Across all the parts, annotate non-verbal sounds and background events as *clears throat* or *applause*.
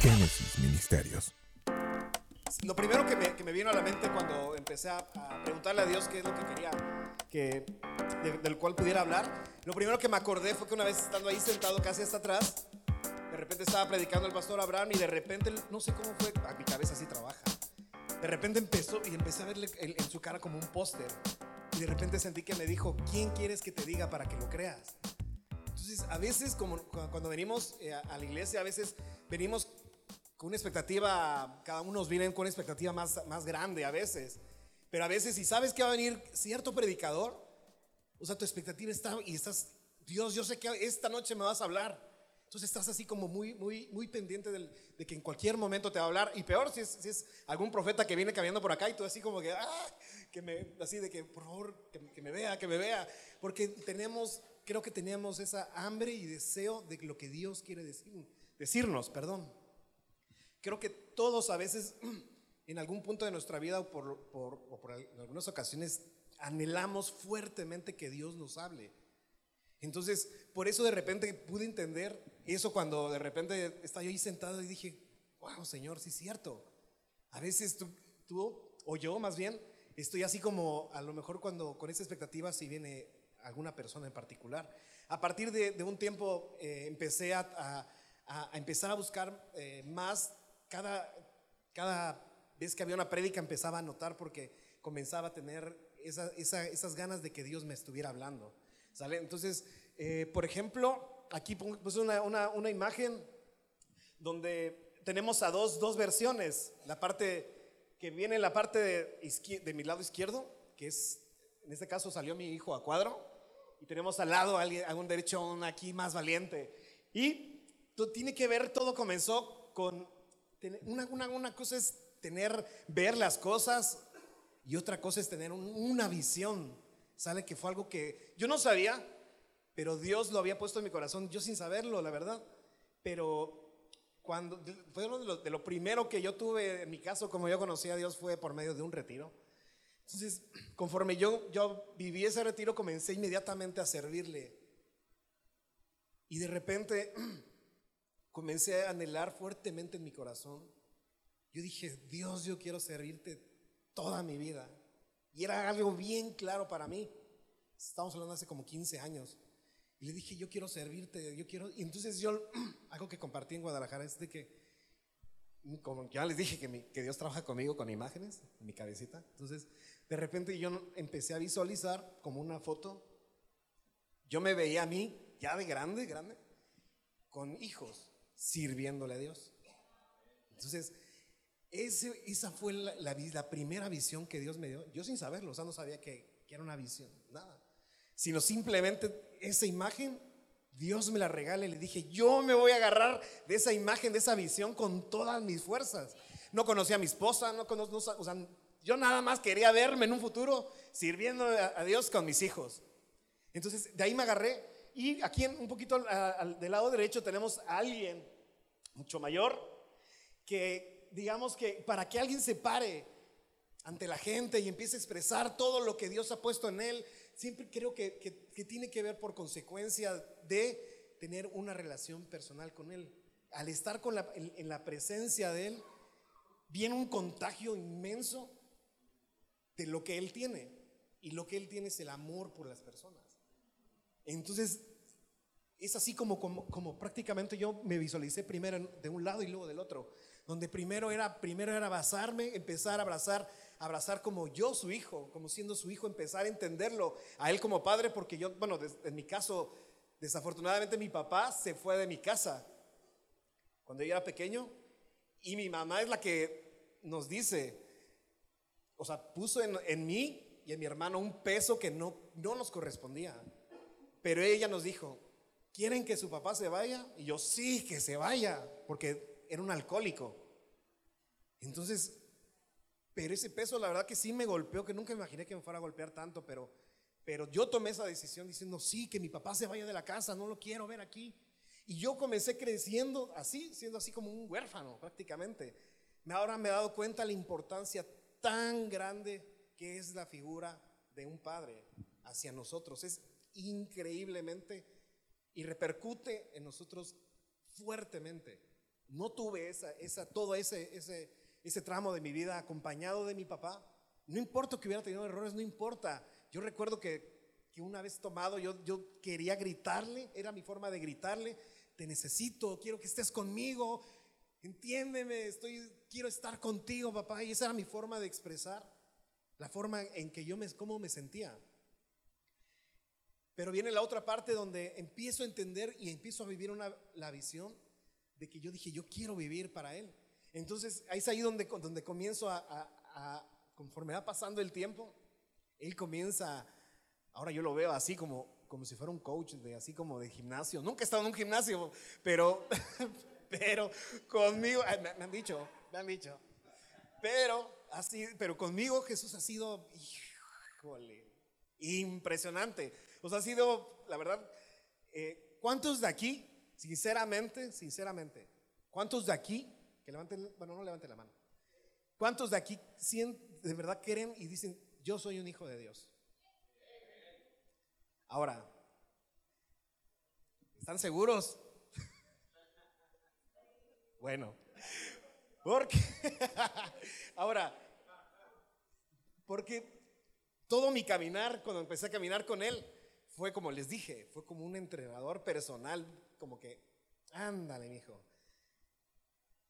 Génesis Ministerios. Lo primero que me, que me vino a la mente cuando empecé a, a preguntarle a Dios qué es lo que quería, que, de- del cual pudiera hablar, lo primero que me acordé fue que una vez estando ahí sentado casi hasta atrás, de repente estaba predicando el pastor Abraham y de repente, no sé cómo fue, a mi cabeza así trabaja. De repente empezó y empecé a verle en, en su cara como un póster. Y de repente sentí que me dijo, ¿quién quieres que te diga para que lo creas? Entonces, a veces, como cu- cuando venimos eh, a la iglesia, a veces venimos con una expectativa, cada uno nos viene con una expectativa más, más grande a veces. Pero a veces, si sabes que va a venir cierto predicador, o sea, tu expectativa está y estás, Dios, yo sé que esta noche me vas a hablar. Entonces estás así como muy, muy, muy pendiente del- de que en cualquier momento te va a hablar. Y peor si es, si es algún profeta que viene caminando por acá y tú así como que, ah, que me, así de que, por favor, que, que me vea, que me vea. Porque tenemos, creo que tenemos esa hambre y deseo de lo que Dios quiere decir, decirnos, perdón. Creo que todos a veces, *clears throat* en algún punto de nuestra vida o por, por- o por algunas ocasiones, anhelamos fuertemente que Dios nos hable. Entonces, por eso de repente pude entender eso cuando de repente estaba yo ahí sentado y dije, wow, Señor, sí es cierto. A veces tú, tú, o yo más bien, estoy así como a lo mejor cuando con esa expectativa si viene alguna persona en particular. A partir de, de un tiempo eh, empecé a, a- a empezar a buscar eh, más cada, cada vez que había una prédica empezaba a notar porque comenzaba a tener esa- esa- esas ganas de que Dios me estuviera hablando. ¿Sale? Entonces, eh, por ejemplo, aquí puse una, una- una imagen donde tenemos a dos, dos versiones. La parte que viene en la parte de, de mi lado izquierdo, que es, en este caso salió mi hijo a cuadro, y tenemos al lado a alguien, a un derecho aquí más valiente. Y tiene que ver, todo comenzó con, una, una, una cosa es tener, ver las cosas, y otra cosa es tener un- una visión. Sale que fue algo que yo no sabía, pero Dios lo había puesto en mi corazón, yo sin saberlo, la verdad. Pero cuando fue uno de lo, de lo primero que yo tuve en mi caso, como yo conocí a Dios, fue por medio de un retiro. Entonces, conforme yo, yo viví ese retiro, comencé inmediatamente a servirle. Y de repente *clears throat* comencé a anhelar fuertemente en mi corazón. Yo dije, Dios, yo quiero servirte toda mi vida. Y era algo bien claro para mí. Estamos hablando hace como 15 años. Y le dije, yo quiero servirte, yo quiero... Y entonces yo, *clears throat* algo que compartí en Guadalajara es de que, como ya les dije, que, mi- que Dios trabaja conmigo con imágenes en mi cabecita. Entonces, de repente yo empecé a visualizar como una foto. Yo me veía a mí, ya de grande, grande, con hijos, sirviéndole a Dios. Entonces, ese- esa fue la, primera visión que Dios me dio. Yo sin saberlo, o sea, no sabía que, era una visión, nada. Sino simplemente esa imagen, Dios me la regala y le dije, yo me voy a agarrar de esa imagen, de esa visión con todas mis fuerzas. No conocía a mi esposa, no conozco, no o sea, yo nada más quería verme en un futuro sirviendo a Dios con mis hijos. Entonces, de ahí me agarré. Y aquí un poquito del lado derecho tenemos a alguien mucho mayor que digamos que para que alguien se pare ante la gente y empiece a expresar todo lo que Dios ha puesto en él, siempre creo que, que- tiene que ver por consecuencia de tener una relación personal con él. Al estar con la- en la presencia de él, viene un contagio inmenso de lo que él tiene. Y lo que él tiene es el amor por las personas. Entonces, es así como, como, como prácticamente yo me visualicé primero de un lado y luego del otro. Donde primero era, primero era abrazarme, empezar a abrazar, abrazar como yo su hijo, como siendo su hijo, empezar a entenderlo a él como padre, porque yo, bueno, en mi caso, desafortunadamente mi papá se fue de mi casa cuando yo era pequeño y mi mamá es la que nos dice, o sea, puso en, en mí y en mi hermano un peso que no, no nos correspondía. Pero ella nos dijo, ¿quieren que su papá se vaya? Y yo, sí, que se vaya, porque era un alcohólico. Entonces, pero ese peso, la verdad que sí me golpeó, que nunca imaginé que me fuera a golpear tanto, pero, pero yo tomé esa decisión diciendo, sí, que mi papá se vaya de la casa, no lo quiero ver aquí. Y yo comencé creciendo así, siendo así como un huérfano prácticamente. Me- Ahora me he dado cuenta la importancia tan grande que es la figura de un padre hacia nosotros. Es increíblemente y repercute en nosotros fuertemente. no tuve esa, esa, todo ese, ese, ese tramo de mi vida acompañado de mi papá, no importa que hubiera tenido errores, no importa. Yo recuerdo que, que una vez tomado, yo, yo quería gritarle, era mi forma de gritarle, te necesito, quiero que estés conmigo, entiéndeme, estoy, quiero estar contigo, papá. Y esa era mi forma de expresar, la forma en que yo me, cómo me sentía. Pero viene la otra parte donde empiezo a entender y empiezo a vivir una, la visión de que yo dije, yo quiero vivir para Él. Entonces, ahí es ahí donde, donde comienzo a, a, conforme va pasando el tiempo, Él comienza, ahora yo lo veo así como, como si fuera un coach, de, así como de gimnasio. Nunca he estado en un gimnasio, pero, *laughs* pero conmigo, me, me han dicho, me han dicho, pero así, pero conmigo Jesús ha sido, híjole, impresionante. O sea, ha sido, la verdad, eh, ¿cuántos de aquí, sinceramente, sinceramente, cuántos de aquí, que levanten, bueno, no levanten la mano, cuántos de aquí de verdad quieren y dicen, yo soy un hijo de Dios? Ahora, ¿están seguros? *laughs* bueno, porque, *laughs* ahora, porque todo mi caminar, cuando empecé a caminar con Él, fue como les dije, fue como un entrenador personal, como que, ándale, hijo.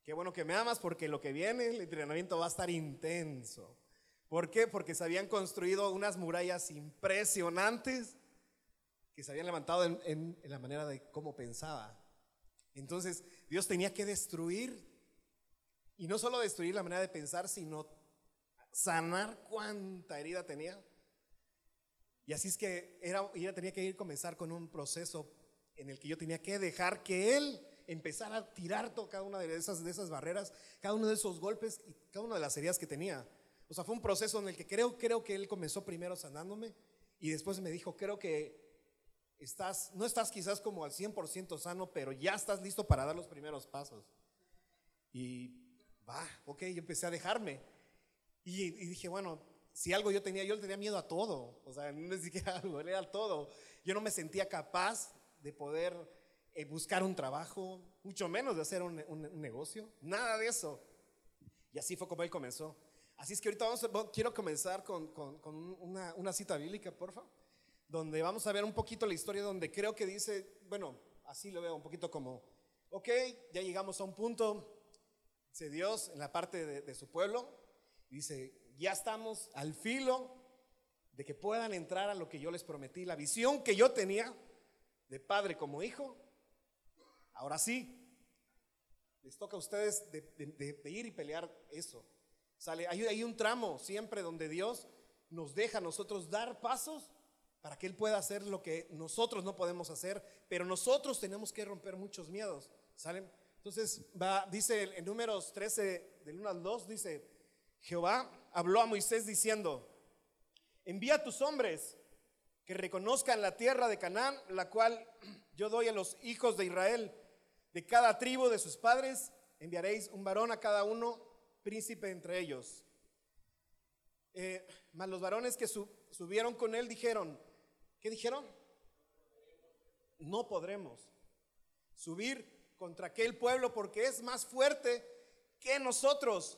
Qué bueno que me amas porque lo que viene, el entrenamiento va a estar intenso. ¿Por qué? Porque se habían construido unas murallas impresionantes que se habían levantado en, en la manera de cómo pensaba. Entonces, Dios tenía que destruir, y no solo destruir la manera de pensar, sino sanar cuánta herida tenía y así es que era, ella tenía que ir comenzar con un proceso en el que yo tenía que dejar que él empezara a tirar todo, cada una de esas, de esas barreras, cada uno de esos golpes y cada una de las heridas que tenía. O sea, fue un proceso en el que creo, creo que él comenzó primero sanándome y después me dijo, creo que estás, no estás quizás como al 100% sano, pero ya estás listo para dar los primeros pasos. Y va, ok, yo empecé a dejarme. Y, y dije, bueno, si algo yo tenía, yo le tenía miedo a todo, o sea, no siquiera *laughs* algo, era todo. Yo no me sentía capaz de poder eh, buscar un trabajo, mucho menos de hacer un, negocio, nada de eso. Y así fue como él comenzó. Así es que ahorita vamos, quiero comenzar con, con, con una, una, cita bíblica, por favor, donde vamos a ver un poquito la historia donde creo que dice, bueno, así lo veo un poquito como, ok, ya llegamos a un punto, dice Dios en la parte de, de su pueblo, dice, ya estamos al filo de que puedan entrar a lo que yo les prometí, la visión que yo tenía de padre como hijo. Ahora sí, les toca a ustedes de, ir y pelear eso. Sale, hay, un tramo siempre donde Dios nos deja a nosotros dar pasos para que Él pueda hacer lo que nosotros no podemos hacer, pero nosotros tenemos que romper muchos miedos. ¿Salen? Entonces, dice en números 13, del 1 al 2, dice, Jehová habló a Moisés diciendo, envía a tus hombres que reconozcan la tierra de Canaán, la cual yo doy a los hijos de Israel. De cada tribu de sus padres enviaréis un varón a cada uno, príncipe entre ellos. Eh, mas los varones que subieron con él dijeron, ¿qué dijeron? No podremos subir contra aquel pueblo porque es más fuerte que nosotros.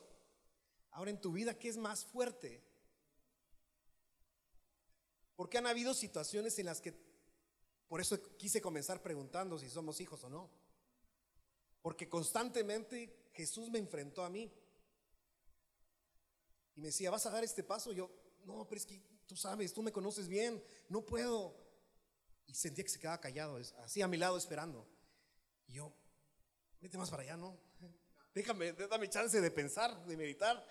Ahora en tu vida, ¿qué es más fuerte? Porque han habido situaciones en las que, por eso quise comenzar preguntando si somos hijos o no. Porque constantemente Jesús me enfrentó a mí. Y me decía, ¿vas a dar este paso? yo, no, pero es que tú sabes, tú me conoces bien, no puedo. Y sentía que se quedaba callado, así a mi lado esperando. Y yo, vete más para allá, ¿no? Déjame, dame chance de pensar, de meditar.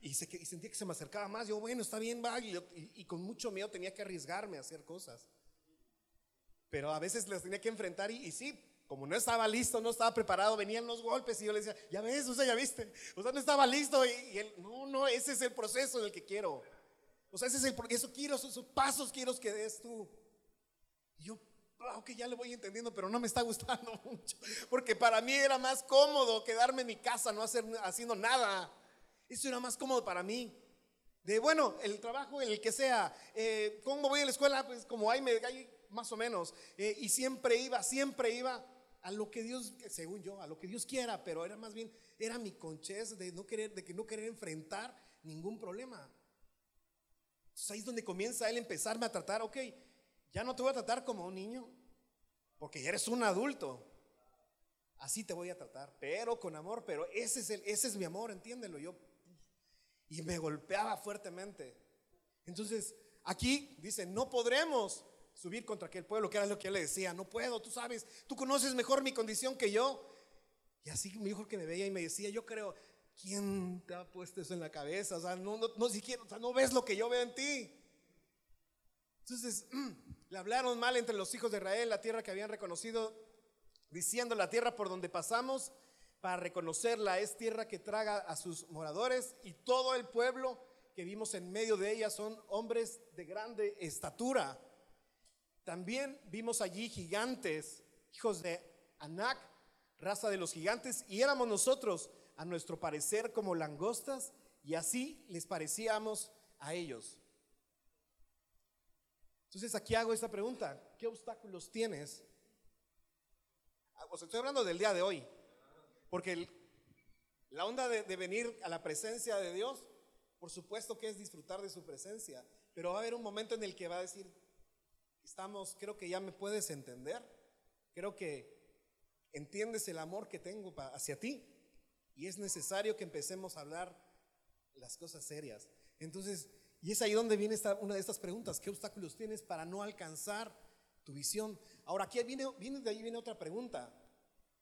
Y, sentía que se me acercaba más. Yo, bueno, está bien, va. Y, con mucho miedo tenía que arriesgarme a hacer cosas. Pero a veces las tenía que enfrentar y, sí, como no estaba listo, no estaba preparado, venían los golpes y yo le decía, ya ves, o sea, ya viste, o sea, no estaba listo. Y, él, no, no, ese es el proceso en el que quiero. O sea, ese es el, eso quiero, esos pasos quiero que des tú. Y yo, ok, ya le voy entendiendo, pero no me está gustando *laughs* mucho. Porque para mí era más cómodo quedarme en mi casa, no hacer, haciendo nada. Eso era más cómodo para mí. De bueno, el trabajo, el que sea, eh, ¿cómo voy a la escuela? Pues como hay más o menos. Eh, y siempre iba, siempre iba a lo que Dios, según yo, a lo que Dios quiera, pero era más bien, era mi conchez de no querer, de que no querer enfrentar ningún problema. Entonces ahí es donde comienza él empezarme a tratar, ok, ya no te voy a tratar como un niño, porque ya eres un adulto. Así te voy a tratar, pero con amor, pero ese es, el, ese es mi amor, entiéndelo. Yo, y me golpeaba fuertemente. Entonces, aquí dice, no podremos subir contra aquel pueblo, que era lo que él le decía, no puedo, tú sabes, tú conoces mejor mi condición que yo. Y así mi hijo que me veía y me decía, yo creo, ¿quién te ha puesto eso en la cabeza? O sea, no, no, no siquiera, o sea, no ves lo que yo veo en ti. Entonces, *clears throat* le hablaron mal entre los hijos de Israel, la tierra que habían reconocido, diciendo, la tierra por donde pasamos, para reconocerla, es tierra que traga a sus moradores y todo el pueblo que vimos en medio de ella son hombres de grande estatura. También vimos allí gigantes, hijos de Anac, raza de los gigantes, y éramos nosotros, a nuestro parecer, como langostas, y así les parecíamos a ellos. Entonces aquí hago esta pregunta, ¿qué obstáculos tienes? Ah, os estoy hablando del día de hoy, porque la onda de, de venir a la presencia de Dios, por supuesto que es disfrutar de su presencia, pero va a haber un momento en el que va a decir, estamos, creo que ya me puedes entender, creo que entiendes el amor que tengo hacia ti y es necesario que empecemos a hablar las cosas serias. Entonces, y es ahí donde viene esta, una de estas preguntas, ¿qué obstáculos tienes para no alcanzar tu visión? Ahora, aquí viene, viene de ahí viene otra pregunta,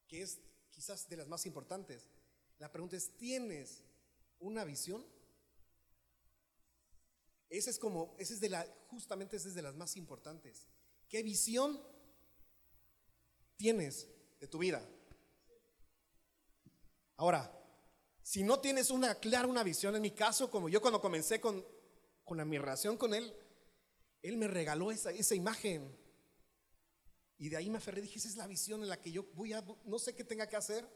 que es quizás de las más importantes. La pregunta es, ¿tienes una visión? Esa es como, esa es de la, justamente esa es de las más importantes. ¿Qué visión tienes de tu vida? Ahora, si no tienes una clara una visión, en mi caso, como yo cuando comencé con, con la, mi relación con él, él me regaló esa, esa imagen. Y de ahí me aferré, dije, esa es la visión en la que yo voy a, no sé qué tenga que hacer,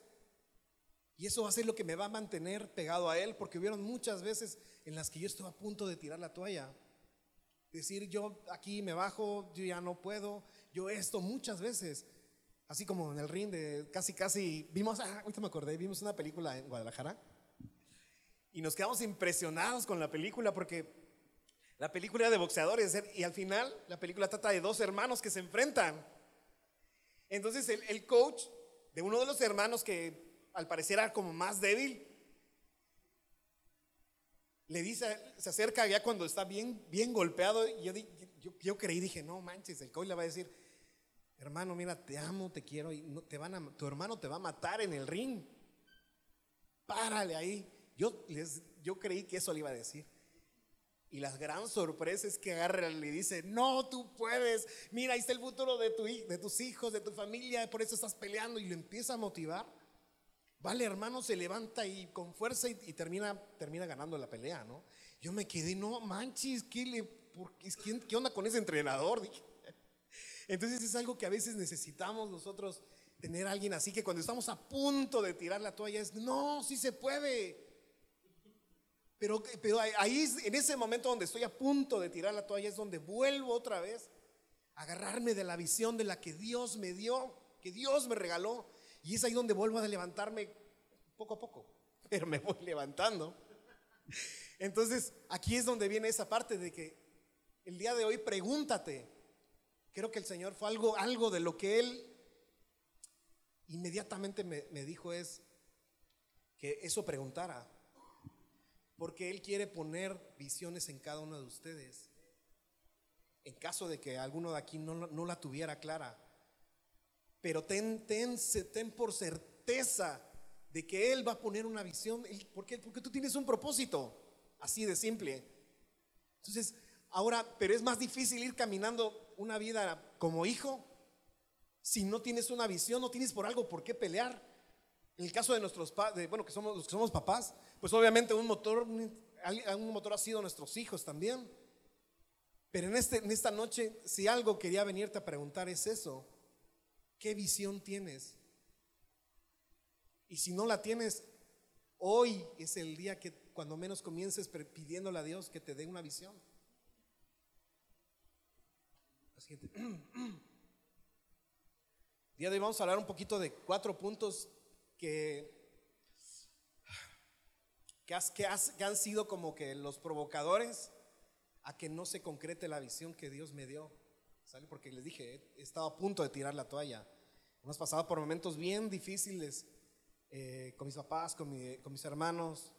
y eso va a ser lo que me va a mantener pegado a Él, porque hubieron muchas veces en las que yo estuve a punto de tirar la toalla. Decir, yo aquí me bajo, yo ya no puedo, yo esto, muchas veces. Así como en el ring de casi, casi, vimos, ah, ahorita me acordé, vimos una película en Guadalajara y nos quedamos impresionados con la película porque la película era de boxeadores y al final la película trata de dos hermanos que se enfrentan. Entonces el, el coach de uno de los hermanos que al parecer era como más débil. Le dice, se acerca ya cuando está bien, bien golpeado. Y yo, yo, yo creí, dije, no manches, el coach le va a decir, hermano, mira, te amo, te quiero, y no, te van a, tu hermano te va a matar en el ring. Párale ahí. Yo, les, yo creí que eso le iba a decir. Y la gran sorpresa es que agarra y le dice, no, tú puedes, mira, ahí está el futuro de, tu, de tus hijos, de tu familia, por eso estás peleando. Y lo empieza a motivar. Vale, hermano, se levanta y con fuerza y, termina, termina ganando la pelea, ¿no? Yo me quedé, no manches, ¿qué, le, ¿qué onda con ese entrenador? *laughs* Entonces es algo que a veces necesitamos nosotros tener alguien así que cuando estamos a punto de tirar la toalla es, no, sí se puede. Pero, pero ahí, en ese momento donde estoy a punto de tirar la toalla es donde vuelvo otra vez a agarrarme de la visión de la que Dios me dio, que Dios me regaló y es ahí donde vuelvo a levantarme poco a poco, *laughs* pero me voy levantando. Entonces, aquí es donde viene esa parte de que el día de hoy pregúntate. Creo que el Señor fue algo, algo de lo que Él inmediatamente me, me dijo es que eso preguntara. Porque Él quiere poner visiones en cada uno de ustedes. En caso de que alguno de aquí no, no la tuviera clara. Pero ten, ten, ten por certeza de que Él va a poner una visión. ¿Por? Porque tú tienes un propósito, así de simple. Entonces, ahora, pero es más difícil ir caminando una vida como hijo si no tienes una visión, no tienes por algo por qué pelear. En el caso de nuestros padres, bueno, que somos los que somos papás, pues obviamente un motor, un motor ha sido nuestros hijos también. Pero en, este, en esta noche, si algo quería venirte a preguntar es eso. ¿Qué visión tienes? Y si no la tienes, hoy es el día que cuando menos comiences pidiéndole a Dios que te dé una visión. *clears throat* día de hoy vamos a hablar un poquito de cuatro puntos que, que, que han sido como que los provocadores a que no se concrete la visión que Dios me dio. ¿Sale? Porque les dije, he estado a punto de tirar la toalla. Hemos pasado por momentos bien difíciles eh, con mis papás, con, con, mis hermanos,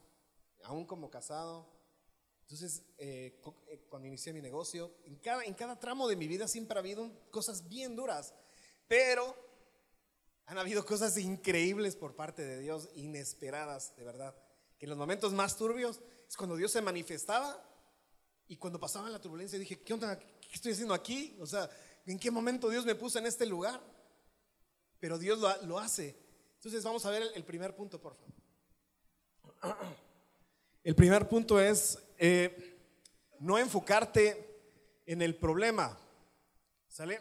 aún como casado. Entonces, eh, eh, cuando inicié mi negocio, en cada, en cada tramo de mi vida siempre ha habido cosas bien duras, pero han habido cosas increíbles por parte de Dios, inesperadas, de verdad. Que en los momentos más turbios es cuando Dios se manifestaba y cuando pasaba la turbulencia dije, ¿qué onda? ¿Qué estoy haciendo aquí? O sea, ¿en qué momento Dios me puso en este lugar? Pero Dios lo, hace. Entonces vamos a ver el, primer punto, por favor. *clears throat* El primer punto es eh, no enfocarte en el problema. ¿Sale?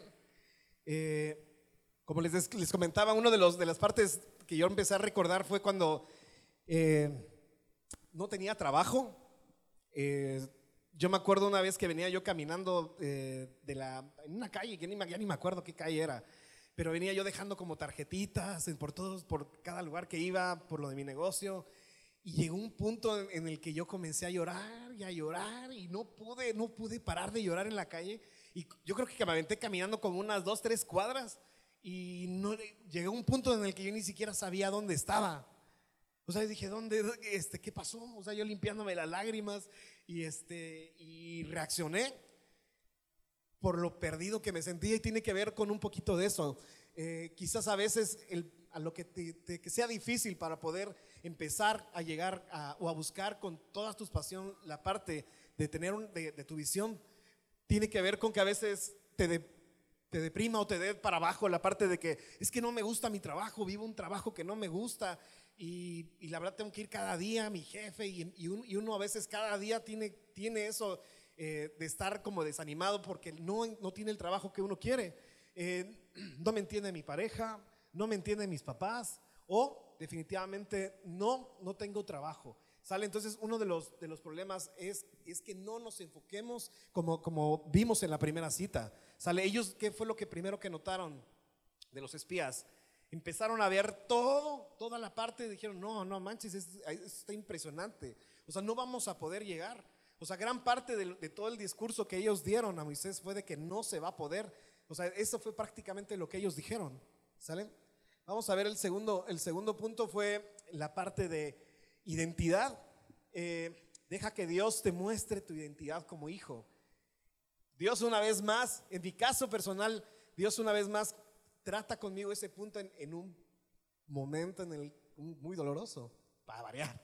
Eh, como les, les comentaba, una de, los, de las partes que yo empecé a recordar fue cuando eh, no tenía trabajo. Yo me acuerdo una vez que venía yo caminando eh, de la, en una calle, que ni, ya ni me acuerdo qué calle era, pero venía yo dejando como tarjetitas por todos, por cada lugar que iba, por lo de mi negocio. Y llegó un punto en el que yo comencé a llorar y a llorar y no pude, no pude parar de llorar en la calle. Y yo creo que me aventé caminando como unas dos, tres cuadras y no, llegó un punto en el que yo ni siquiera sabía dónde estaba. O sea, dije, ¿dónde, este, qué pasó? O sea, yo limpiándome las lágrimas y, este, y reaccioné por lo perdido que me sentía y tiene que ver con un poquito de eso. Eh, quizás a veces a lo que, te, que, sea difícil para poder empezar a llegar o a buscar con todas tus pasión la parte de tener de, tu visión, tiene que ver con que a veces te, te deprima o te dé para abajo la parte de que es que no me gusta mi trabajo, vivo un trabajo que no me gusta y, la verdad tengo que ir cada ddía a mi jefe y, uno a veces cada día tiene, tiene eso eh, de estar como desanimado porque no, no tiene el trabajo que uno quiere. Eh, *clears throat* no me entiende mi pareja, no me entienden mis papás o definitivamente no, no tengo trabajo. ¿Sale? Entonces uno de los, de los problemas es, es que no nos enfoquemos como, como vimos en la primera cita. ¿Sale? Ellos, ¿qué fue lo que primero que notaron de los espías? Empezaron a ver todo, toda la parte y dijeron, no, no manches, está impresionante. O sea, no vamos a poder llegar. O sea, gran parte de, todo el discurso que ellos dieron a Moisés fue de que no se va a poder. O sea, eso fue prácticamente lo que ellos dijeron. ¿Sale? Vamos a ver el segundo, el segundo punto fue la parte de identidad. Eh, deja que Dios te muestre tu identidad como hijo. Dios una vez más, en mi caso personal, Dios una vez más trata conmigo ese punto en, un momento en el, muy doloroso, para variar.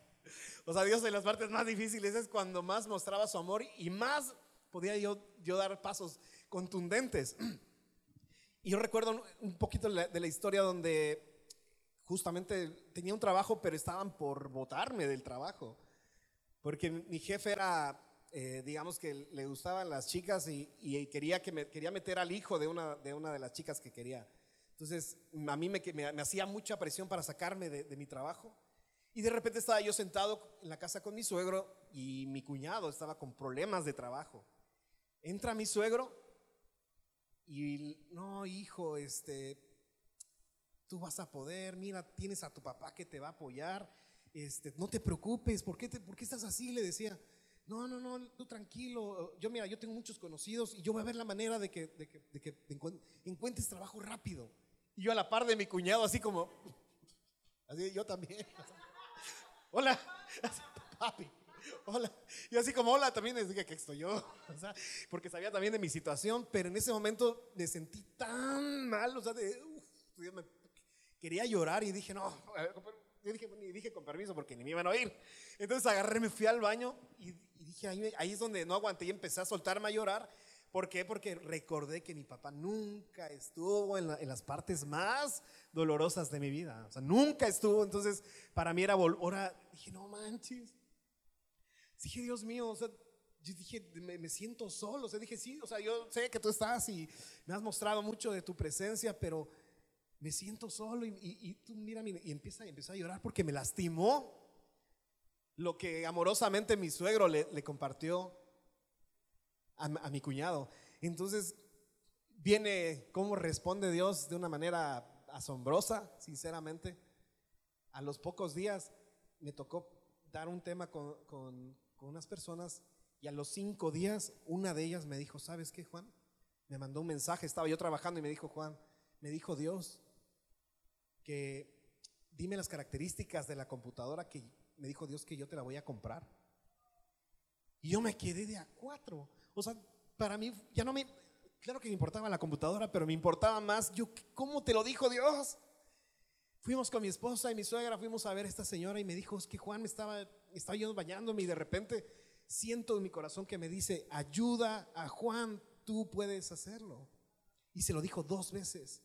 O sea, Dios en las partes más difíciles es cuando más mostraba su amor y más podía yo, yo dar pasos contundentes. *clears throat* Y yo recuerdo un poquito de la historia donde justamente tenía un trabajo, pero estaban por votarme del trabajo. Porque mi jefe era, eh, digamos que le gustaban las chicas y, quería, que quería meter al hijo de una, de una de las chicas que quería. Entonces, a mí me, me, hacía mucha presión para sacarme de, mi trabajo. Y de repente estaba yo sentado en la casa con mi suegro y mi cuñado estaba con problemas de trabajo. Entra mi suegro y no, hijo, este, tú vas a poder, mira, tienes a tu papá que te va a apoyar, este, no te preocupes, ¿por qué, ¿por qué estás así? Le decía, no, no, no, tú tranquilo, yo mira, yo tengo muchos conocidos y yo voy a ver la manera de que, de que, de que encuentres trabajo rápido. Y yo a la par de mi cuñado, así como, así yo también. *laughs* Hola, *laughs* papi. Hola. Y así como hola también les dije que estoy yo, *laughs* porque sabía también de mi situación, pero en ese momento me sentí tan mal, o sea, de, quería llorar y dije, no, yo dije, ni dije con permiso porque ni me iban a oír. Entonces agarré, me fui al baño y, dije, ahí, ahí, es donde no aguanté y empecé a soltarme a llorar ¿Por qué? Porque recordé que mi papá nunca estuvo en, las partes más dolorosas de mi vida. O sea, nunca estuvo. Entonces, para mí era, ahora dije, no manches. Dije, Dios mío, o sea, yo dije, me, siento solo. O sea, dije, sí, o sea, yo sé que tú estás y me has mostrado mucho de tu presencia, pero me siento solo. Y, tú mira, y empieza, empieza a llorar porque me lastimó lo que amorosamente mi suegro le, le compartió a, mi cuñado. Entonces viene cómo responde Dios de una manera asombrosa, sinceramente. A los pocos días me tocó dar un tema con, con, con unas personas y a los cinco días una de ellas me dijo, ¿sabes qué, Juan? Me mandó un mensaje, estaba yo trabajando y me dijo, Juan, me dijo Dios que dime las características de la computadora que me dijo Dios que yo te la voy a comprar. Y yo me quedé de a cuatro. O sea, para mí ya no me, claro que me importaba la computadora, pero me importaba más yo, ¿cómo te lo dijo Dios? Fuimos con mi esposa y mi suegra, fuimos a ver a esta señora y me dijo, es que Juan me estaba, estaba yo bañándome y de repente siento en mi corazón que me dice, ayuda a Juan, tú puedes hacerlo. Y se lo dijo dos veces.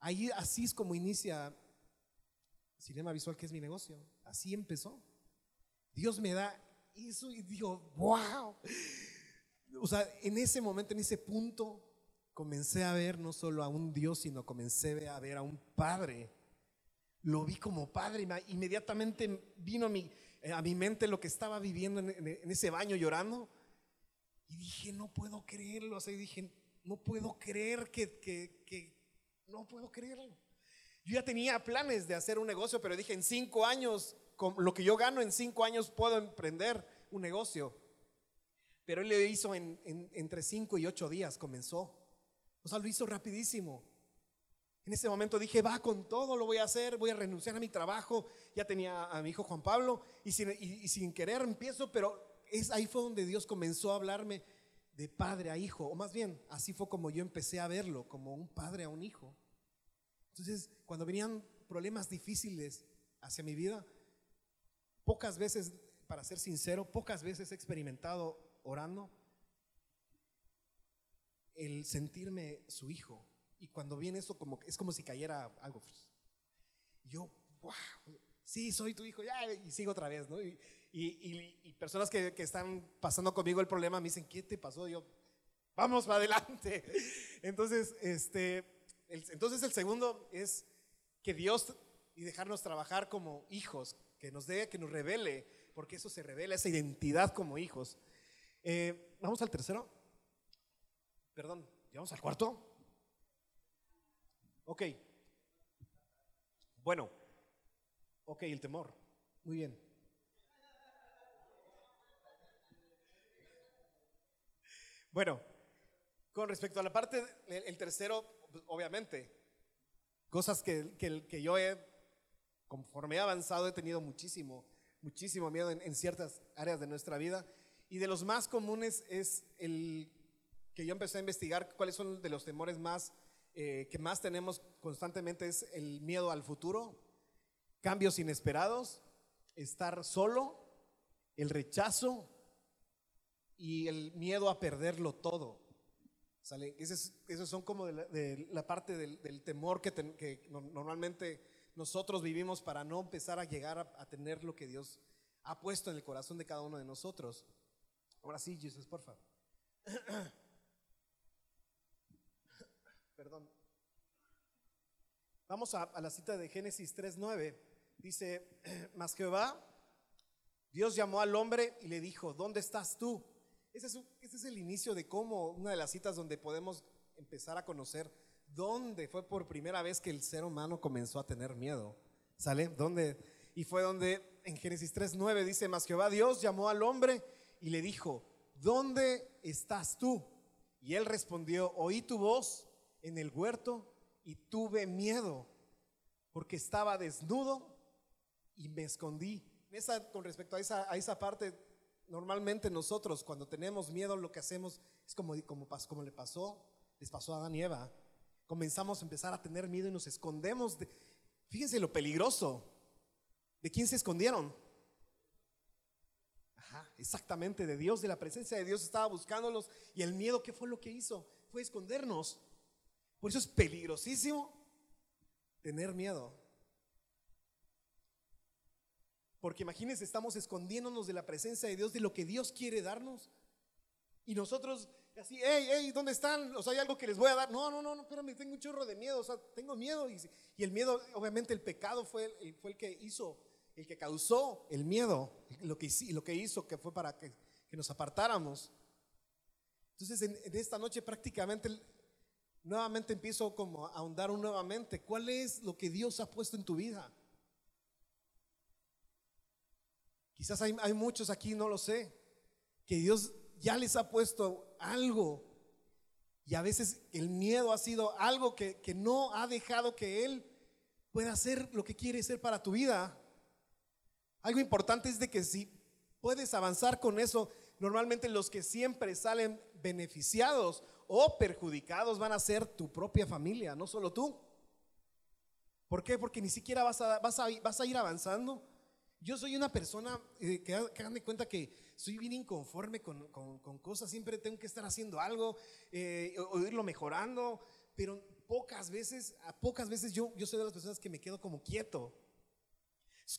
Ahí así es como inicia Cinema Visual, que es mi negocio. Así empezó. Dios me da eso y digo, wow. O sea, en ese momento, en ese punto, comencé a ver no solo a un Dios, sino comencé a ver a un Padre. Lo vi como Padre. Inmediatamente vino a mi, a mi mente lo que estaba viviendo en, ese baño llorando. Y dije, no puedo creerlo. O sea, dije, no puedo creer que no puedo creerlo. Yo ya tenía planes de hacer un negocio, pero dije, en cinco años, con lo que yo gano en cinco años, puedo emprender un negocio. Pero él lo hizo en, entre cinco y ocho días, comenzó. O sea, lo hizo rapidísimo. En ese momento dije, va con todo, lo voy a hacer, voy a renunciar a mi trabajo. Ya tenía a mi hijo Juan Pablo y sin, y sin querer empiezo, pero es ahí fue donde Dios comenzó a hablarme de padre a hijo, o más bien, así fue como yo empecé a verlo, como un padre a un hijo. Entonces, cuando venían problemas difíciles hacia mi vida, pocas veces, para ser sincero, pocas veces he experimentado orando el sentirme su hijo. Y cuando viene eso, como, es como si cayera algo. Yo, wow, sí, soy tu hijo, ya, y sigo otra vez, ¿no? Y, personas que, están pasando conmigo el problema me dicen, ¿qué te pasó? yo, vamos para adelante. *laughs* Entonces, este, entonces el segundo es que Dios y dejarnos trabajar como hijos, que nos dé, que nos revele, porque eso se revela, esa identidad como hijos. Eh, vamos al tercero. Perdón, ¿vamos al cuarto? Ok. Bueno, ok, el temor. Muy bien. Bueno, con respecto a la parte, el tercero, pues, obviamente, cosas que, que, yo he, conforme he avanzado, he tenido muchísimo, muchísimo miedo en, ciertas áreas de nuestra vida. Y de los más comunes es el que yo empecé a investigar cuáles son de los temores más eh, que más tenemos constantemente es el miedo al futuro, cambios inesperados, estar solo, el rechazo y el miedo a perderlo todo. ¿Sale? Esos, son como de la, parte del, temor que, normalmente nosotros vivimos para no empezar a llegar a, tener lo que Dios ha puesto en el corazón de cada uno de nosotros. Ahora sí, Jesús, por favor. *coughs* Perdón. Vamos a, a, la cita de Génesis 3.9. Dice, *coughs* mas Jehová, Dios llamó al hombre y le dijo, ¿dónde estás tú? Ese es, el inicio de cómo, una de las citas donde podemos empezar a conocer dónde fue por primera vez que el ser humano comenzó a tener miedo. ¿Sale? ¿Dónde? Y fue donde en Génesis 3.9 dice, mas Jehová Dios llamó al hombre y le dijo, ¿dónde estás tú? Y él respondió, oí tu voz en el huerto y tuve miedo porque estaba desnudo y me escondí. Con respecto a esa, a esa parte normalmente nosotros cuando tenemos miedo lo que hacemos es como, como, como le pasó, les pasó a Adán y Eva. Comenzamos a empezar a tener miedo y nos escondemos. De, fíjense lo peligroso. ¿De quién se escondieron? Ajá, exactamente, de Dios, de la presencia de Dios estaba buscándolos y el miedo, ¿qué fue lo que hizo? Fue escondernos. Por eso es peligrosísimo tener miedo. Porque imagínense, estamos escondiéndonos de la presencia de Dios, de lo que Dios quiere darnos. Y nosotros así, hey, hey, ¿dónde están? O sea, hay algo que les voy a dar. No, no, no, espérame, tengo un chorro de miedo. O sea, tengo miedo. Y, el miedo, obviamente el pecado fue, fue el que hizo, el que causó el miedo. Lo que, lo que hizo que fue para que, nos apartáramos. Entonces, en, esta noche prácticamente nuevamente empiezo como a ahondar nuevamente. ¿Cuál es lo que Dios ha puesto en tu vida? Quizás hay, muchos aquí, no lo sé, que Dios ya les ha puesto algo y a veces el miedo ha sido algo que, que, no ha dejado que Él pueda hacer lo que quiere ser para tu vida. Algo importante es de que si puedes avanzar con eso, normalmente los que siempre salen beneficiados o perjudicados van a ser tu propia familia, no solo tú. ¿Por qué? Porque ni siquiera vas a, vas a, vas a ir avanzando. Yo soy una persona eh, que, hagan de cuenta que soy bien inconforme con, con, con, cosas, siempre tengo que estar haciendo algo eh, o, irlo mejorando, pero pocas veces, a pocas veces yo, yo soy de las personas que me quedo como quieto.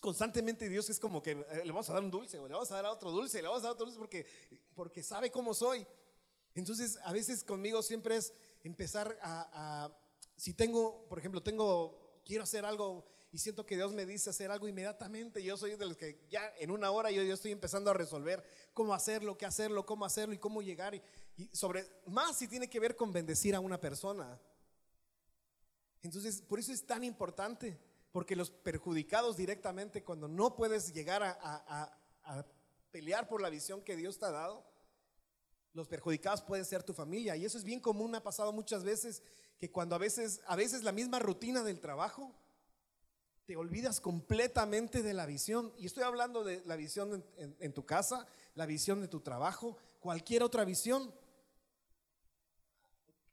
Constantemente Dios es como que eh, le vamos a dar un dulce, o le vamos a dar otro dulce, le vamos a dar otro dulce porque, porque sabe cómo soy. Entonces, a veces conmigo siempre es empezar a, a si tengo, por ejemplo, tengo, quiero hacer algo y siento que Dios me dice hacer algo inmediatamente. Yo soy de los que ya en una hora yo, yo estoy empezando a resolver cómo hacerlo, qué hacerlo, cómo hacerlo y cómo llegar. Y, sobre más si tiene que ver con bendecir a una persona. Entonces, por eso es tan importante, porque los perjudicados directamente, cuando no puedes llegar a, a, a pelear por la visión que Dios te ha dado, los perjudicados pueden ser tu familia. Y eso es bien común, ha pasado muchas veces, que cuando a veces, a veces la misma rutina del trabajo, te olvidas completamente de la visión. Y estoy hablando de la visión en, tu casa, la visión de tu trabajo, cualquier otra visión.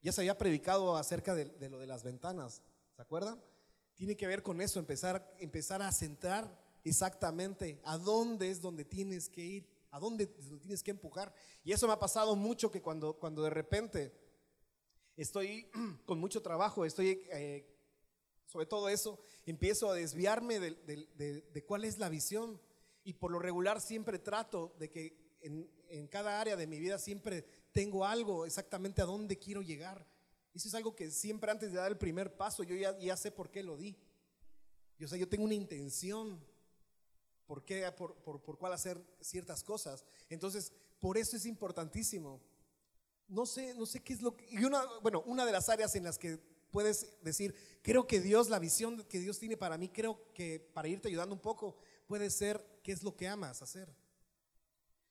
Ya se había predicado acerca de, de lo de las ventanas, ¿se acuerdan? Tiene que ver con eso, empezar, empezar a centrar exactamente a dónde es donde tienes que ir, a dónde tienes que empujar. Y eso me ha pasado mucho que cuando, cuando de repente estoy *clears throat* con mucho trabajo, estoy... Eh, sobre todo eso, empiezo a desviarme de, de, de, cuál es la visión. Y por lo regular siempre trato de que en, en, cada área de mi vida siempre tengo algo exactamente a dónde quiero llegar. Eso es algo que siempre antes de dar el primer paso yo ya, ya sé por qué lo di. Yo, sea, yo tengo una intención por, qué, por, por, por cuál hacer ciertas cosas. Entonces, por eso es importantísimo. No sé, no sé qué es lo que... Y una, bueno, una de las áreas en las que puedes decir, creo que Dios, la visión que Dios tiene para mí, creo que para irte ayudando un poco, puede ser qué es lo que amas hacer.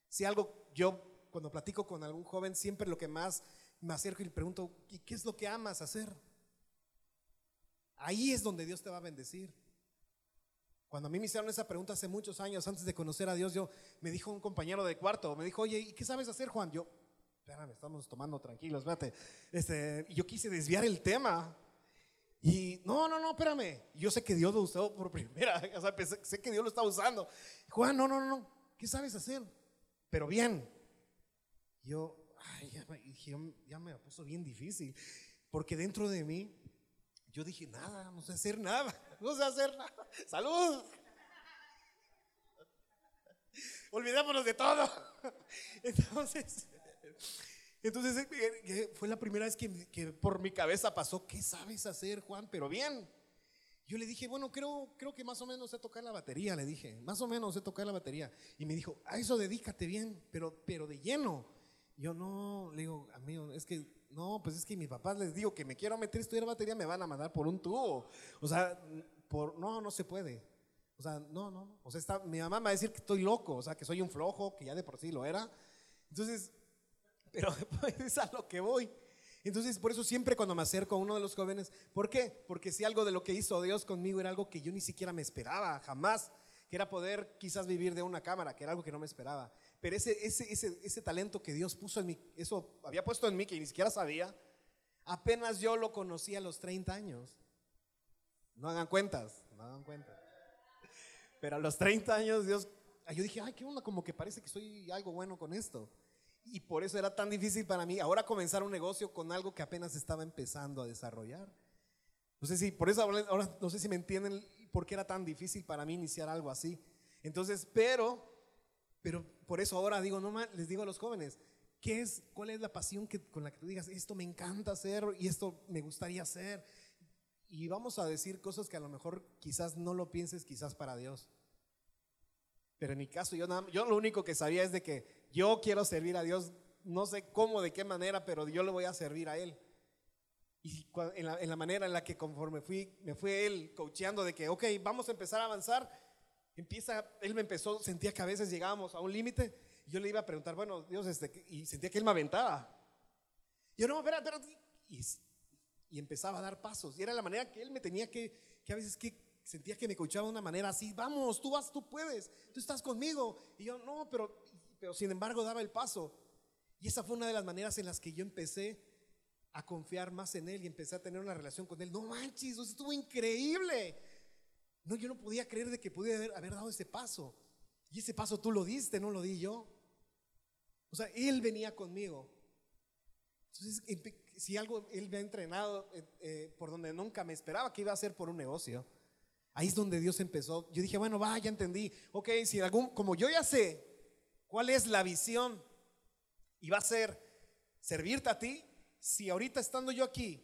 Si algo, yo cuando platico con algún joven, siempre lo que más me acerco y le pregunto, ¿y qué es lo que amas hacer? Ahí es donde Dios te va a bendecir. Cuando a mí me hicieron esa pregunta hace muchos años, antes de conocer a Dios, yo me dijo un compañero de cuarto, me dijo, oye, ¿y qué sabes hacer, Juan? Yo, espérame, estamos tomando tranquilos, espérate. Este, yo quise desviar el tema. Y no, no, no, espérame. Yo sé que Dios lo usó por primera, *laughs* o sea, sé que Dios lo está usando. Juan, no, no, no, ¿qué sabes hacer? Pero bien. Yo, ay, ya, ya, ya me puso bien difícil, porque dentro de mí, yo dije, nada, no sé hacer nada, *laughs* no sé hacer nada. Salud. *laughs* Olvidémonos de todo. Entonces, entonces eh, eh, fue la primera vez que, que, por mi cabeza pasó, ¿qué sabes hacer, Juan? Pero bien. Yo le dije, bueno, creo, creo que más o menos sé tocar la batería, le dije, más o menos sé tocar la batería. Y me dijo, a eso dedícate bien, pero, pero de lleno. Yo no, le digo, amigo, es que, no, pues es que mis papás les digo que me quiero meter a estudiar batería, me van a mandar por un tubo. O sea, por, no, no se puede. O sea, no, no. O sea, está, mi mamá me va a decir que estoy loco, o sea, que soy un flojo, que ya de por sí lo era. Entonces, pero *laughs* es a lo que voy. Entonces, por eso siempre cuando me acerco a uno de los jóvenes, ¿por qué? Porque si algo de lo que hizo Dios conmigo era algo que yo ni siquiera me esperaba, jamás, que era poder quizás vivir de una cámara, que era algo que no me esperaba. Pero ese, ese, ese, ese talento que Dios puso en mí, eso había puesto en mí que ni siquiera sabía, apenas yo lo conocí a los 30 años. No hagan cuentas, no hagan cuentas. Pero a los 30 años Dios, yo dije, ay, qué onda, como que parece que soy algo bueno con esto. Y por eso era tan difícil para mí ahora comenzar un negocio con algo que apenas estaba empezando a desarrollar. No sé si, por eso ahora no sé si me entienden por qué era tan difícil para mí iniciar algo así. Entonces, pero, pero por eso ahora digo, no les digo a los jóvenes, ¿qué es, cuál es la pasión que, con la que tú digas, esto me encanta hacer y esto me gustaría hacer? Y vamos a decir cosas que a lo mejor quizás no lo pienses, quizás para Dios. Pero en mi caso, yo, nada, yo lo único que sabía es de que yo quiero servir a Dios, no sé cómo, de qué manera, pero yo le voy a servir a Él. Y en la, manera en la que conforme fui, me fue él coacheando de que, ok, vamos a empezar a avanzar, empieza, él me empezó, sentía que a veces llegábamos a un límite, yo le iba a preguntar, bueno, Dios, este, y sentía que él me aventaba. Yo, no, espera, espera, y, y, empezaba a dar pasos, y era la manera que él me tenía que, que a veces que sentía que me coachaba de una manera así, vamos, tú vas, tú puedes, tú estás conmigo. Y yo, no, pero, pero sin embargo daba el paso. Y esa fue una de las maneras en las que yo empecé a confiar más en Él y empecé a tener una relación con Él. No manches, eso estuvo increíble. No, yo no podía creer de que pudiera haber, haber, dado ese paso. Y ese paso tú lo diste, no lo di yo. O sea, Él venía conmigo. Entonces, si algo Él me ha entrenado eh, eh, por donde nunca me esperaba que iba a ser por un negocio. Ahí es donde Dios empezó. Yo dije, bueno, va, ya entendí. Ok, si algún, como yo ya sé cuál es la visión y va a ser servirte a ti, si ahorita estando yo aquí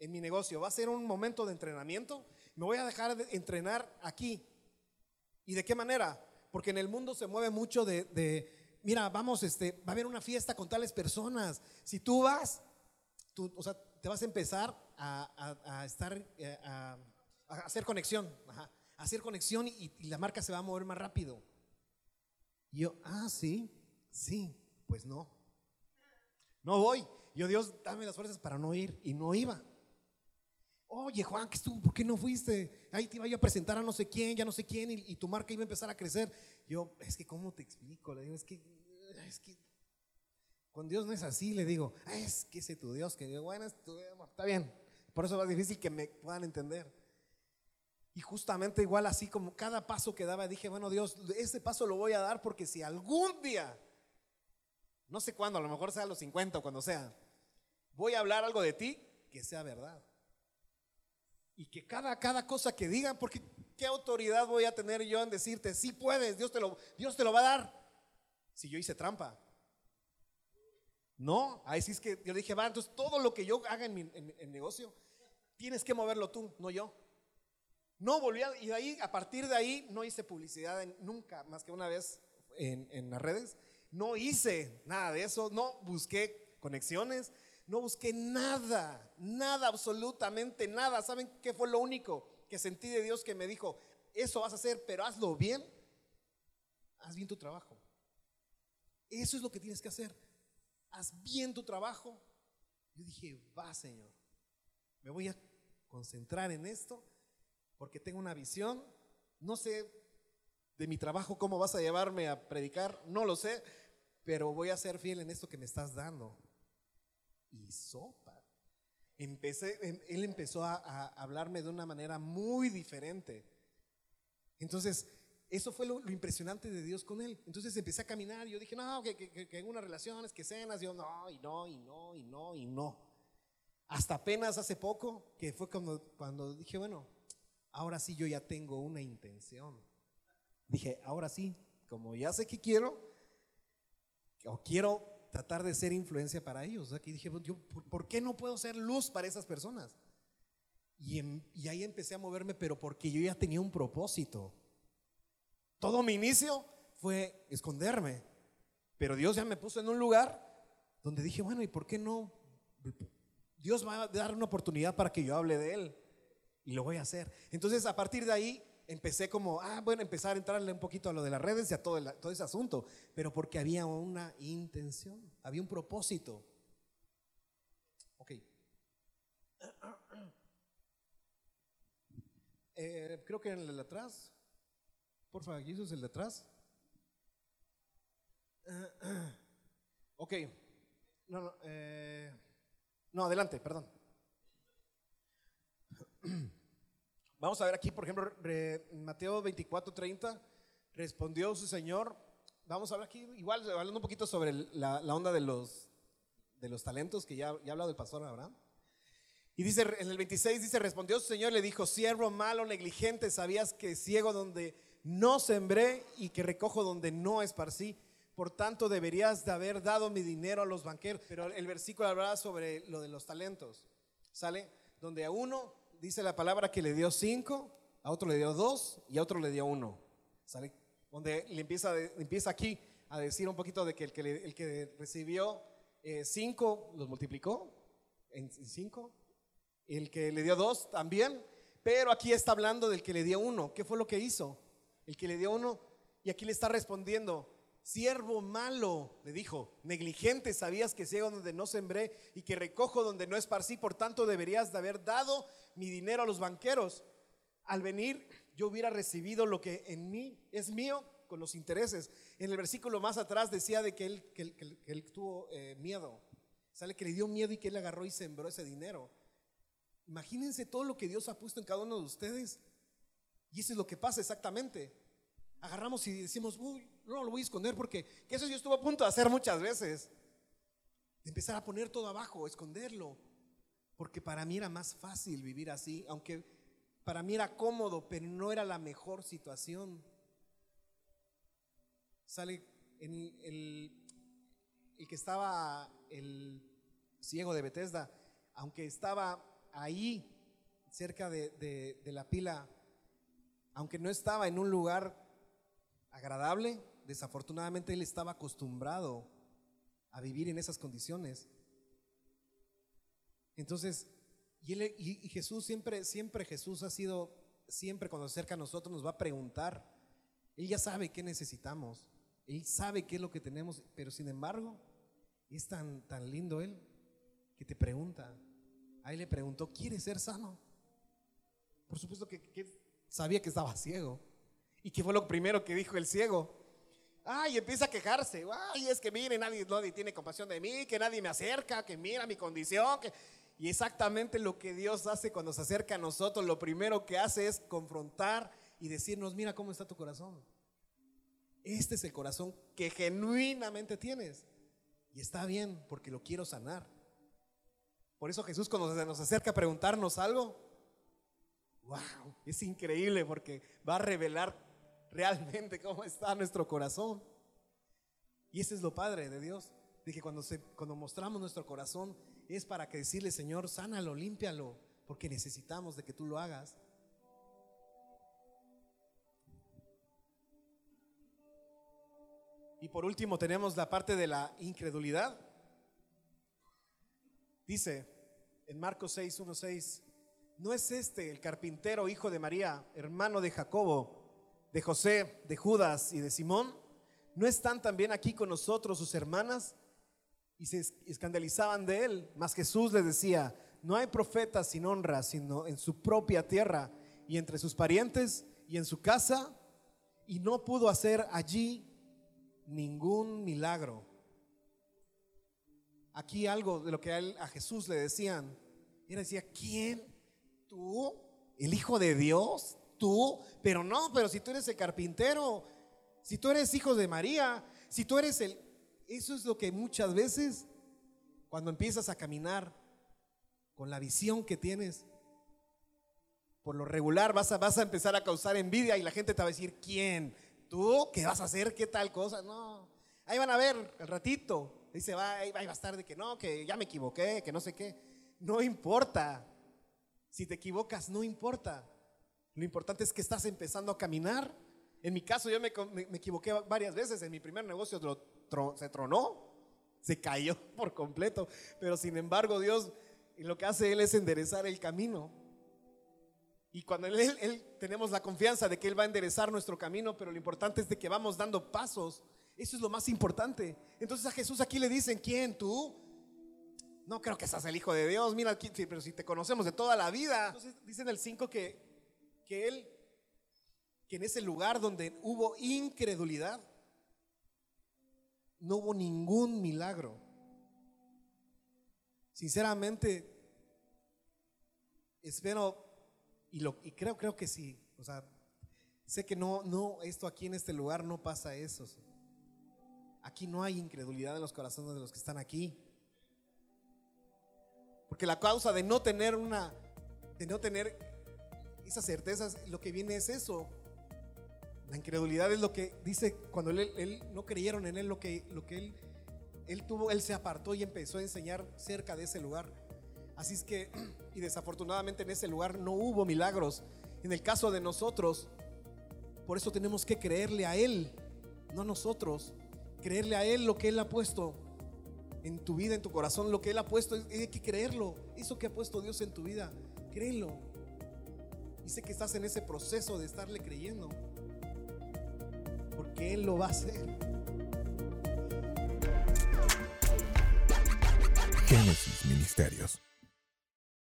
en mi negocio va a ser un momento de entrenamiento, me voy a dejar de entrenar aquí. ¿Y de qué manera? Porque en el mundo se mueve mucho de, mira, vamos, este, va a haber una fiesta con tales personas. Si tú vas, tú, o sea, te vas a empezar a, estar, eh, a, hacer conexión, hacer conexión y la marca se va a mover más rápido. Yo, ah, sí, sí, pues no. No voy. Yo, Dios, dame las fuerzas para no ir. Y no iba. Oye, Juan, ¿qué estuvo? ¿por qué no fuiste? Ahí te iba a presentar a no sé quién, ya no sé quién, y, tu marca iba a empezar a crecer. Yo, es que, ¿cómo te explico? Le digo, es que, es que, con Dios no es así, le digo, es que ese tu Dios, que digo, bueno, está bien. Por eso es difícil que me puedan entender. Y justamente igual así como cada paso que daba, dije, bueno, Dios, ese paso lo voy a dar porque si algún día no sé cuándo, a lo mejor sea a los 50 o cuando sea, voy a hablar algo de ti que sea verdad. Y que cada, cada cosa que digan, porque ¿qué autoridad voy a tener yo en decirte, sí puedes, Dios te lo, Dios te lo va a dar? Si yo hice trampa. No, ahí sí es que yo dije, va, entonces todo lo que yo haga en mi negocio, tienes que moverlo tú, no yo. No volví a, y de ahí, a partir de ahí, no hice publicidad nunca, más que una vez en, en las redes. No hice nada de eso, no busqué conexiones, no busqué nada, nada, absolutamente nada. ¿Saben qué fue lo único que sentí de Dios que me dijo, eso vas a hacer, pero hazlo bien? Haz bien tu trabajo. Eso es lo que tienes que hacer. Haz bien tu trabajo. Yo dije, va Señor, me voy a concentrar en esto porque tengo una visión. No sé de mi trabajo cómo vas a llevarme a predicar, no lo sé, pero voy a ser fiel en esto que me estás dando. Y sopa. Empecé, em, él empezó a, hablarme de una manera muy diferente. Entonces, eso fue lo, impresionante de Dios con él. Entonces empecé a caminar y yo dije, no, que, que, que, unas relaciones, que cenas. Yo, no, y no, y no, y no, y no. Hasta apenas hace poco, que fue cuando, cuando dije, bueno, ahora sí yo ya tengo una intención. Dije, ahora sí, como ya sé que quiero, o quiero tratar de ser influencia para ellos. Aquí dije, yo, ¿por qué no puedo ser luz para esas personas? Y, y, ahí empecé a moverme, pero porque yo ya tenía un propósito. Todo mi inicio fue esconderme, pero Dios ya me puso en un lugar donde dije, bueno, ¿y por qué no? Dios va a dar una oportunidad para que yo hable de Él y lo voy a hacer. Entonces, a partir de ahí, empecé como, ah, bueno, empezar a entrarle un poquito a lo de las redes y a todo, todo ese asunto, pero porque había una intención, había un propósito. Ok. Eh, creo que en el de atrás, por favor, es el de atrás. Ok. No, no, eh, no, adelante, perdón. *clears throat* Vamos a ver aquí, por ejemplo, Mateo 24, 30, respondió su Señor. Vamos a ver aquí, igual, hablando un poquito sobre la, onda de los, de los talentos, que ya, ya ha hablado el pastor Abraham. Y dice, en el 26 dice, respondió su Señor, le dijo, siervo malo, negligente, sabías que ciego donde no sembré y que recojo donde no esparcí. Por tanto, deberías de haber dado mi dinero a los banqueros. Pero el versículo hablaba sobre lo de los talentos. ¿Sale? Donde a uno dice la palabra que le dio cinco, a otro le dio dos y a otro le dio uno. Donde le empieza, empieza aquí a decir un poquito de que el que, el que recibió eh, cinco los multiplicó en cinco El que le dio dos también. Pero aquí está hablando del que le dio uno. ¿Qué fue lo que hizo? El que le dio uno. Y aquí le está respondiendo, siervo malo, le dijo, negligente, sabías que ciego donde no sembré y que recojo donde no esparcí, por tanto deberías de haber dado mi dinero a los banqueros. Al venir yo hubiera recibido lo que en mí es mío con los intereses. En el versículo más atrás decía de que él, tuvo eh, miedo. Sale que le dio miedo y que él agarró y sembró ese dinero. Imagínense todo lo que Dios ha puesto en cada uno de ustedes. Y eso es lo que pasa exactamente. Agarramos y decimos, uy, no lo voy a esconder porque eso yo estuve a punto de hacer muchas veces. De empezar a poner todo abajo, esconderlo. Porque para mí era más fácil vivir así, aunque para mí era cómodo, pero no era la mejor situación. Sale en el, que estaba el ciego de Bethesda, aunque estaba ahí, cerca de, la pila, aunque no estaba en un lugar agradable, desafortunadamente él estaba acostumbrado a vivir en esas condiciones. Entonces, y, Jesús siempre, siempre Jesús ha sido, siempre cuando se acerca a nosotros nos va a preguntar. Él ya sabe qué necesitamos. Él sabe qué es lo que tenemos, pero sin embargo, es tan, tan lindo Él que te pregunta, Ahí le preguntó, ¿quieres ser sano? Por supuesto que, sabía que estaba ciego. ¿Y qué fue lo primero que dijo el ciego? Ay, empieza a quejarse. Ay, es que mire, nadie, nadie tiene compasión de mí, que nadie me acerca, que mira mi condición. Y exactamente lo que Dios hace cuando se acerca a nosotros, lo primero que hace es confrontar y decirnos, mira cómo está tu corazón. Este es el corazón que genuinamente tienes. Y está bien porque lo quiero sanar. Por eso Jesús cuando se nos acerca a preguntarnos algo, wow, es increíble porque va a revelar realmente cómo está nuestro corazón. Y ese es lo padre de Dios, de que cuando, se, cuando mostramos nuestro corazón es para que decirle, Señor, sánalo, límpialo, porque necesitamos de que tú lo hagas. Y por último tenemos la parte de la incredulidad. Dice en Marcos 6, 1, 6, ¿no es este el carpintero hijo de María, hermano de Jacobo, de José, de Judas y de Simón? ¿No están también aquí con nosotros sus hermanas? Y se escandalizaban de él. Mas Jesús les decía, no hay profeta sin honra, sino en su propia tierra y entre sus parientes y en su casa. Y no pudo hacer allí ningún milagro aquí algo de lo que a, Jesús le decían. Él decía, ¿quién? ¿Tú? ¿El Hijo de Dios? ¿Tú? Pero no, pero si tú eres el carpintero, si tú eres hijo de María, si tú eres el... Eso es lo que muchas veces, cuando empiezas a caminar con la visión que tienes, por lo regular vas a, vas a empezar a causar envidia y la gente te va a decir, ¿quién? ¿Tú? ¿Qué vas a hacer? ¿Qué tal cosa? No. Ahí van a ver el ratito. Dice, va, ahí va a estar de que no, que ya me equivoqué, que no sé qué. No importa. Si te equivocas, no importa. Lo importante es que estás empezando a caminar. En mi caso, yo me, equivoqué varias veces. En mi primer negocio se tronó, se cayó *laughs* por completo. Pero sin embargo, Dios lo que hace Él es enderezar el camino. Y cuando él, tenemos la confianza de que Él va a enderezar nuestro camino, pero lo importante es de que vamos dando pasos eso es lo más importante. Entonces a Jesús aquí le dicen, ¿quién tú? No creo que seas el Hijo de Dios, mira, pero si te conocemos de toda la vida. Entonces dicen el 5 que, que Él, que en ese lugar donde hubo incredulidad, no hubo ningún milagro. Sinceramente, espero, y, lo, y creo, creo que sí, o sea, sé que no, no, esto aquí en este lugar no pasa eso. Aquí no hay incredulidad en los corazones de los que están aquí. Porque la causa de no tener una, de no tener esas certezas, lo que viene es eso. La incredulidad es lo que dice cuando él, no creyeron en él, lo que, lo que él, él tuvo, él se apartó y empezó a enseñar cerca de ese lugar. Así es que, *clears throat* y desafortunadamente en ese lugar no hubo milagros. En el caso de nosotros, por eso tenemos que creerle a Él, no a nosotros creerle a Él lo que Él ha puesto. en tu vida, en tu corazón, lo que Él ha puesto, hay que creerlo. Eso que ha puesto Dios en tu vida, créelo. Dice que estás en ese proceso de estarle creyendo. Porque Él lo va a hacer. Génesis Ministerios.